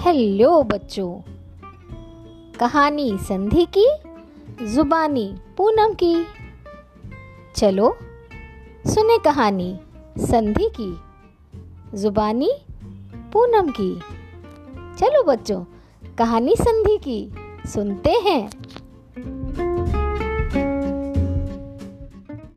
Hello बच्चों। कहानी संधि की, जुबानी पूनम की। चलो, सुने कहानी संधि की, जुबानी पूनम की। चलो बच्चों, कहानी संधि की सुनते हैं।